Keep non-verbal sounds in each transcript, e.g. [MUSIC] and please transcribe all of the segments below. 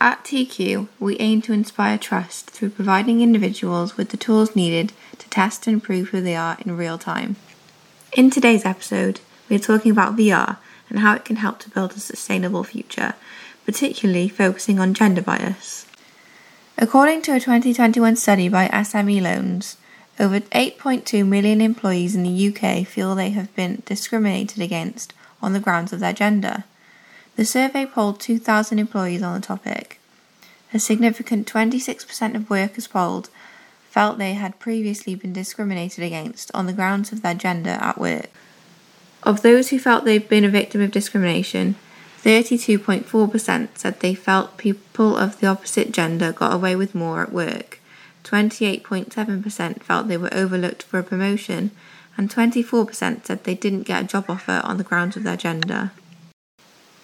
At TiiQu, we aim to inspire trust through providing individuals with the tools needed to test and prove who they are in real time. In today's episode, we are talking about VR and how it can help to build a sustainable future, particularly focusing on gender bias. According to a 2021 study by SME Loans, over 8.2 million employees in the UK feel they have been discriminated against on the grounds of their gender. The survey polled 2,000 employees on the topic. A significant 26% of workers polled felt they had previously been discriminated against on the grounds of their gender at work. Of those who felt they'd been a victim of discrimination, 32.4% said they felt people of the opposite gender got away with more at work, 28.7% felt they were overlooked for a promotion, and 24% said they didn't get a job offer on the grounds of their gender.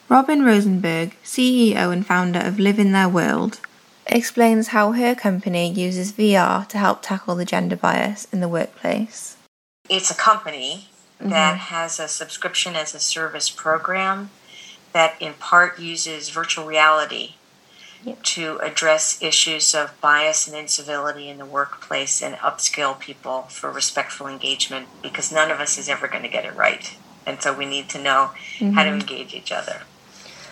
Robin Rosenberg, CEO and founder of Live in Their World, explains how her company uses VR to help tackle the gender bias in the workplace. It's a company mm-hmm. that has a subscription as a service program that in part uses virtual reality yep. to address issues of bias and incivility in the workplace and upskill people for respectful engagement because none of us is ever going to get it right. And so we need to know mm-hmm. how to mm-hmm. engage each other.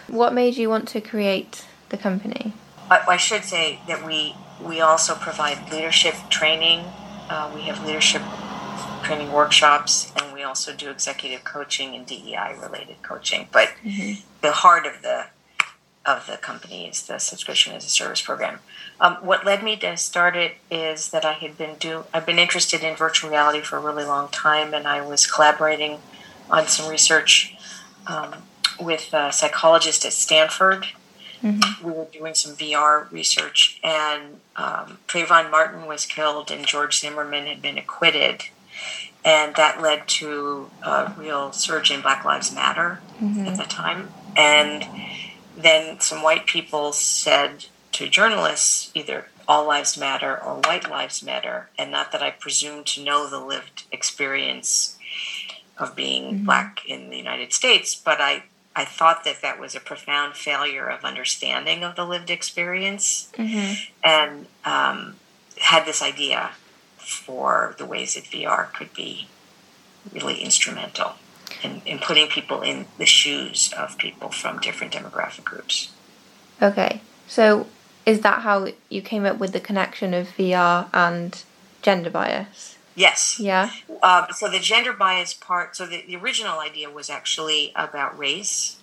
What made you want to create the company? I, I should say that we we also provide leadership training. Uh, we have leadership training workshops, and we also do executive coaching and DEI related coaching. But mm-hmm. the heart of the of the company is the subscription as a service program. Um, what led me to start it is that I had been do I've been interested in virtual reality for a really long time, and I was collaborating on some research um, with a psychologist at Stanford. Mm-hmm. We were doing some VR research, and um, Trayvon Martin was killed, and George Zimmerman had been acquitted, and that led to a real surge in Black Lives Matter mm-hmm. at the time, and then some white people said to journalists either all lives matter or white lives matter and not that i presume to know the lived experience of being mm-hmm. black in the united states but i i thought that that was a profound failure of understanding of the lived experience mm-hmm. and um, had this idea for the ways that vr could be really instrumental in, in putting people in the shoes of people from different demographic groups. Okay, so is that how you came up with the connection of VR and gender bias? Yes. Yeah. Uh, so the gender bias part, so the, the original idea was actually about race.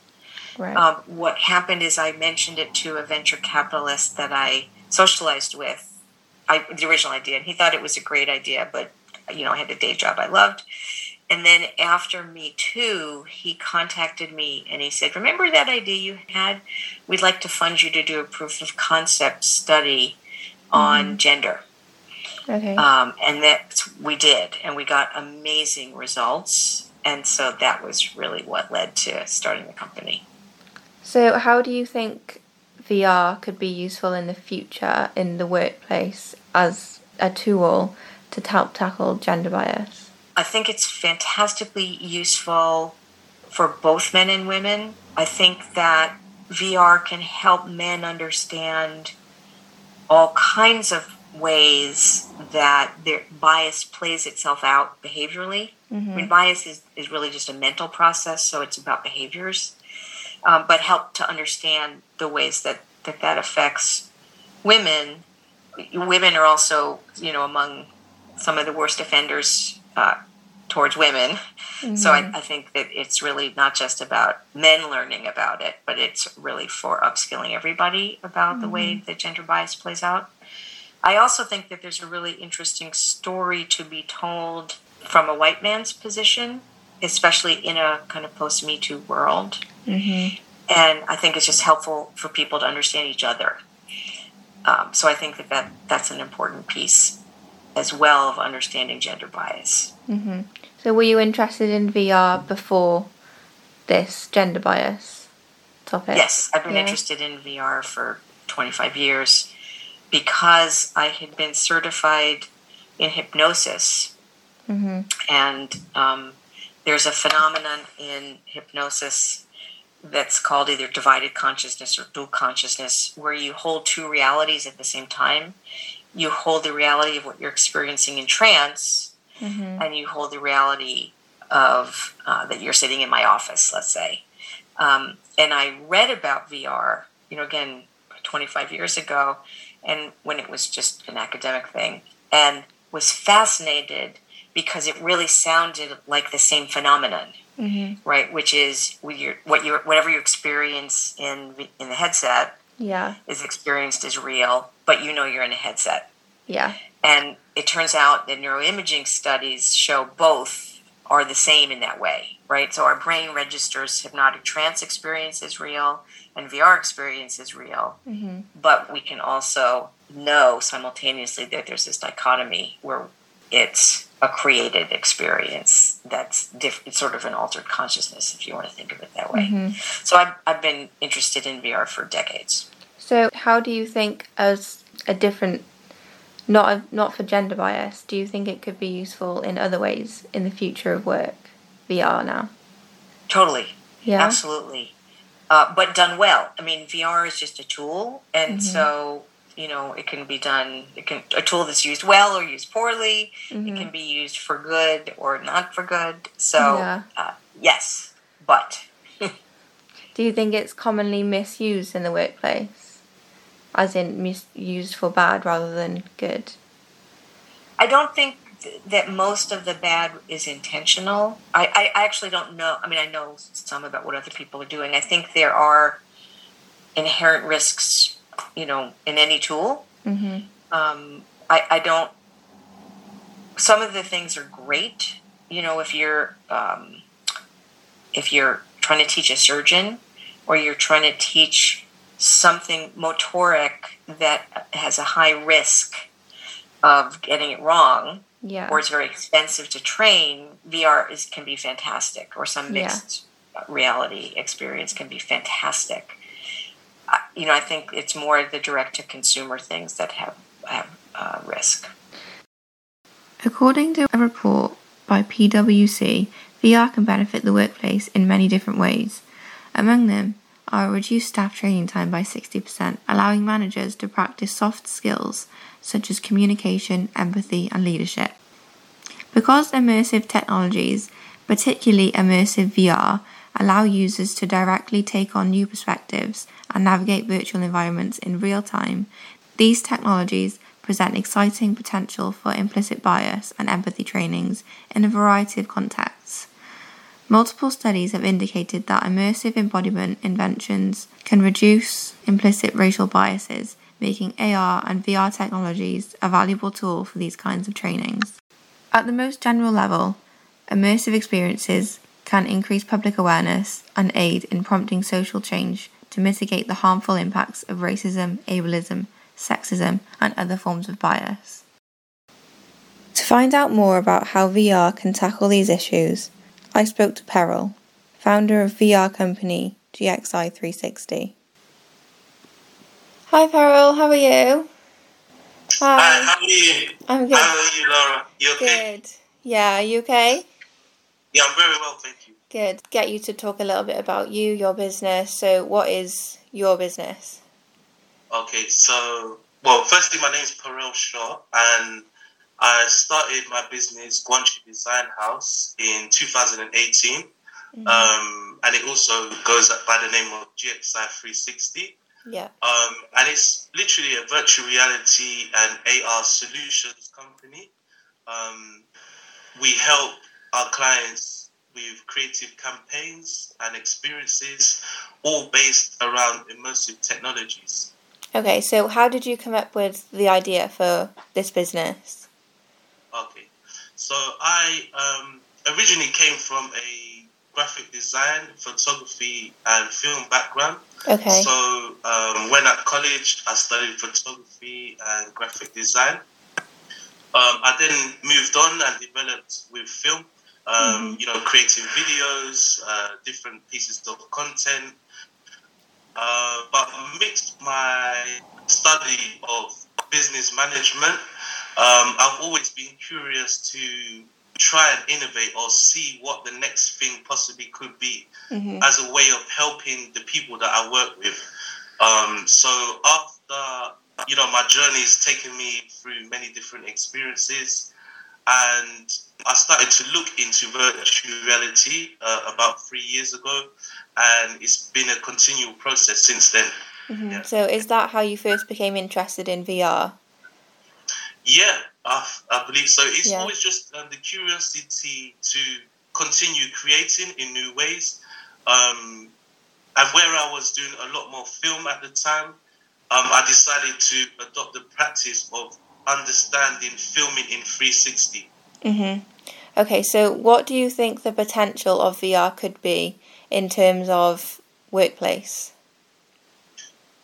Right. Um, what happened is I mentioned it to a venture capitalist that I socialized with. I, the original idea, and he thought it was a great idea, but you know, I had a day job I loved, and then after Me Too, he contacted me and he said, Remember that idea you had? We'd like to fund you to do a proof of concept study on mm-hmm. gender. Okay. Um, and that we did, and we got amazing results. And so that was really what led to starting the company. So, how do you think VR could be useful in the future in the workplace as a tool to help tackle gender bias? I think it's fantastically useful for both men and women. I think that VR can help men understand all kinds of ways that their bias plays itself out behaviorally. Mm-hmm. I mean, bias is, is really just a mental process, so it's about behaviors. Um, but help to understand the ways that, that that affects women. Women are also, you know, among some of the worst offenders uh, towards women. Mm-hmm. So I, I, think that it's really not just about men learning about it, but it's really for upskilling everybody about mm-hmm. the way mm-hmm. that gender bias plays out. I also think that there's a really interesting story to be told from a white man's position, especially in a kind of post Me Too world. Mm-hmm. And I think it's just helpful for people to understand each other. Um, so I think that, that that's an important piece as well of understanding gender bias. Mm-hmm. So, were you interested in VR before this gender bias topic? Yes, I've been yeah. interested in VR for 25 years because I had been certified in hypnosis. Mm-hmm. And um, there's a phenomenon in hypnosis that's called either divided consciousness or dual consciousness, where you hold two realities at the same time. You hold the reality of what you're experiencing in trance, mm-hmm. and you hold the reality of uh, that you're sitting in my office, let's say. Um, and I read about VR, you know, again, 25 years ago, and when it was just an academic thing, and was fascinated because it really sounded like the same phenomenon, mm-hmm. right? Which is what you what you whatever you experience in in the headset, yeah, is experienced as real, but you know you're in a headset. Yeah. And it turns out that neuroimaging studies show both are the same in that way, right? So our brain registers hypnotic trance experience is real and VR experience is real, mm-hmm. but we can also know simultaneously that there's this dichotomy where it's a created experience that's diff- it's sort of an altered consciousness if you want to think of it that way mm-hmm. so I've, I've been interested in vr for decades so how do you think as a different not a, not for gender bias. Do you think it could be useful in other ways in the future of work? Vr now. Totally. Yeah? Absolutely. Uh, but done well. I mean vr is just a tool and mm-hmm. so you know it can be done it can a tool that's used well or used poorly mm-hmm. it can be used for good or not for good. So yeah. uh, yes but. [LAUGHS] Do you think it's commonly misused in the workplace as in misused for bad rather than good i don't think th- that most of the bad is intentional I, I actually don't know i mean i know some about what other people are doing i think there are inherent risks you know, in any tool. Mm-hmm. Um, I, I don't. Some of the things are great. You know, if you're um, if you're trying to teach a surgeon, or you're trying to teach something motoric that has a high risk of getting it wrong, yeah. or it's very expensive to train, VR is can be fantastic, or some mixed yeah. reality experience can be fantastic you know, I think it's more the direct to consumer things that have, have uh, risk. According to a report by PwC, VR can benefit the workplace in many different ways. Among them are reduced staff training time by 60%, allowing managers to practice soft skills such as communication, empathy, and leadership. Because immersive technologies, particularly immersive VR, allow users to directly take on new perspectives and navigate virtual environments in real time, these technologies present exciting potential for implicit bias and empathy trainings in a variety of contexts. Multiple studies have indicated that immersive embodiment inventions can reduce implicit racial biases, making AR and VR technologies a valuable tool for these kinds of trainings. At the most general level, immersive experiences can increase public awareness and aid in prompting social change to mitigate the harmful impacts of racism, ableism, sexism, and other forms of bias. To find out more about how VR can tackle these issues, I spoke to Peril, founder of VR company GXI360. Hi Peril, how are you? Hi. Hi, how are you? I'm good. How are you, Laura? You okay? Good. Yeah, are you okay? Yeah, I'm very well, thank you. Good. Get you to talk a little bit about you, your business. So, what is your business? Okay, so, well, firstly, my name is Perel Shaw, and I started my business, Guanchi Design House, in 2018. Mm-hmm. Um, and it also goes by the name of GXI 360. Yeah. Um, and it's literally a virtual reality and AR solutions company. Um, we help our clients with creative campaigns and experiences, all based around immersive technologies. Okay, so how did you come up with the idea for this business? Okay, so I um, originally came from a graphic design, photography, and film background. Okay. So um, when at college, I studied photography and graphic design. Um, I then moved on and developed with film um, mm-hmm. you know, creating videos, uh, different pieces of content. Uh, but mixed my study of business management, um, I've always been curious to try and innovate or see what the next thing possibly could be Mm-hmm. as a way of helping the people that I work with. Um, so after you know my journey has taken me through many different experiences, and I started to look into virtual reality uh, about three years ago, and it's been a continual process since then. Mhm. Yeah. So, is that how you first became interested in VR? Yeah, I, I believe so. It's Yeah. always just um, the curiosity to continue creating in new ways. Um, and where I was doing a lot more film at the time, um, I decided to adopt the practice of understanding filming in 360. Mm-hmm. Okay, so what do you think the potential of VR could be in terms of workplace?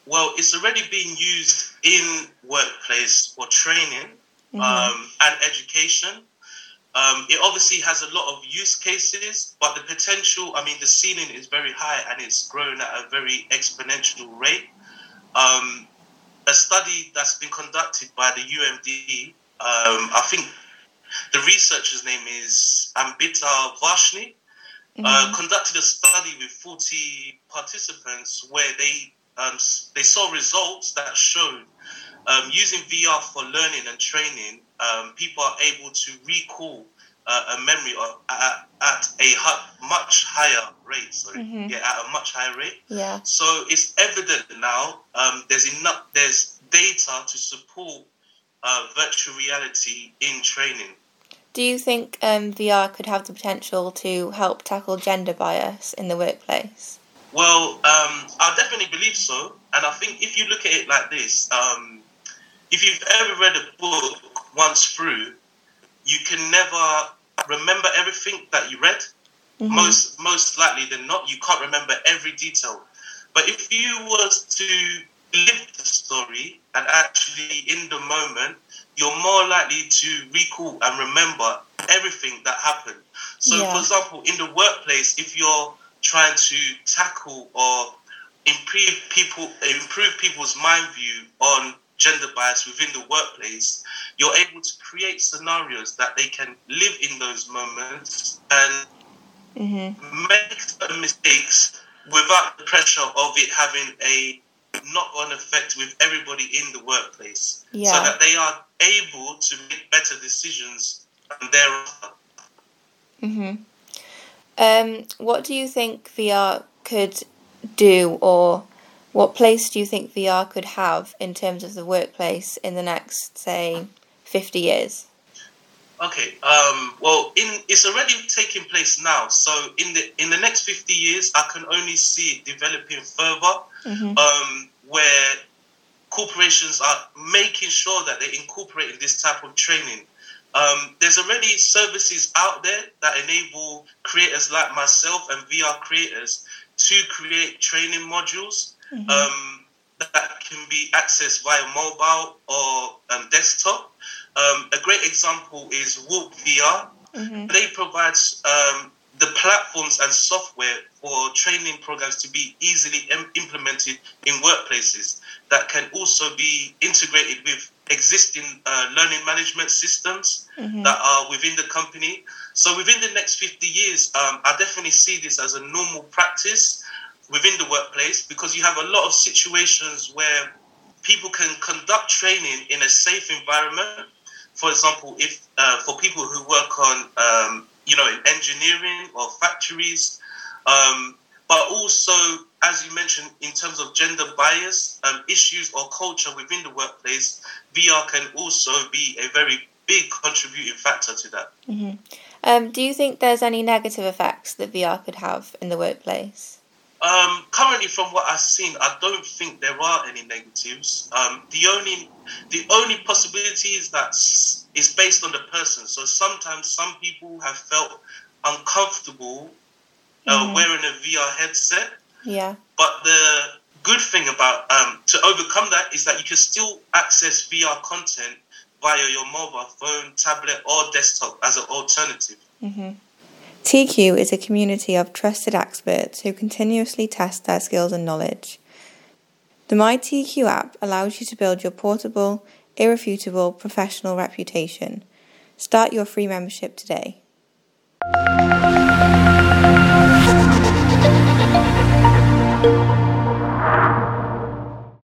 Well, it's already being used in workplace for training Mhm. um, and education. Um, it obviously has a lot of use cases, but the potential, I mean, the ceiling is very high and it's growing at a very exponential rate. Um, a study that's been conducted by the UMD, um, I think the researcher's name is Amitabh Varshney, uh, conducted a study with 40 participants where they um, they saw results that showed um, using VR for learning and training, um, people are able to recall uh, a memory of, at, at a hu- much higher rate. Sorry, Mhm. yeah, at a much higher rate. Yeah. So it's evident now. Um, there's enough. There's data to support uh, virtual reality in training. Do you think um, VR could have the potential to help tackle gender bias in the workplace? Well, um, I definitely believe so, and I think if you look at it like this, um, if you've ever read a book once through, you can never remember everything that you read. Mhm. Most most likely than not, you can't remember every detail. But if you was to live the story and actually in the moment, you're more likely to recall and remember everything that happened. So, Yeah. for example, in the workplace, if you're trying to tackle or improve people improve people's mind view on gender bias within the workplace, you're able to create scenarios that they can live in those moments and Mm-hmm. make certain mistakes without the pressure of it having a knock-on effect with everybody in the workplace, Yeah. so that they are able to make better decisions and thereafter. Mm-hmm. Um, what do you think VR could do, or what place do you think VR could have in terms of the workplace in the next, say, 50 years? Okay. Um, well, in it's already taking place now. So in the in the next fifty years, I can only see it developing further, Mm-hmm. um, where corporations are making sure that they're incorporating this type of training. Um, there's already services out there that enable creators like myself and VR creators to create training modules Mm-hmm. um, that can be accessed via mobile or um, desktop. Um, a great example is Warp VR. Mm-hmm. They provide um, the platforms and software for training programs to be easily im- implemented in workplaces that can also be integrated with existing uh, learning management systems Mm-hmm. that are within the company. So within the next 50 years, um, I definitely see this as a normal practice within the workplace because you have a lot of situations where people can conduct training in a safe environment. For example, if uh, for people who work on, um, you know, in engineering or factories, um, but also, as you mentioned, in terms of gender bias um, issues or culture within the workplace, VR can also be a very big contributing factor to that. Mm-hmm. Um, do you think there's any negative effects that VR could have in the workplace? Um, currently, from what I've seen, I don't think there are any negatives. Um, the only the only possibility is that s- based on the person. So sometimes some people have felt uncomfortable uh, Mhm. wearing a VR headset. Yeah. But the good thing about um, to overcome that is that you can still access VR content via your mobile phone, tablet, or desktop as an alternative. Mm-hmm. TiiQu is a community of trusted experts who continuously test their skills and knowledge. The MyTiiQu app allows you to build your portable, irrefutable professional reputation. Start your free membership today.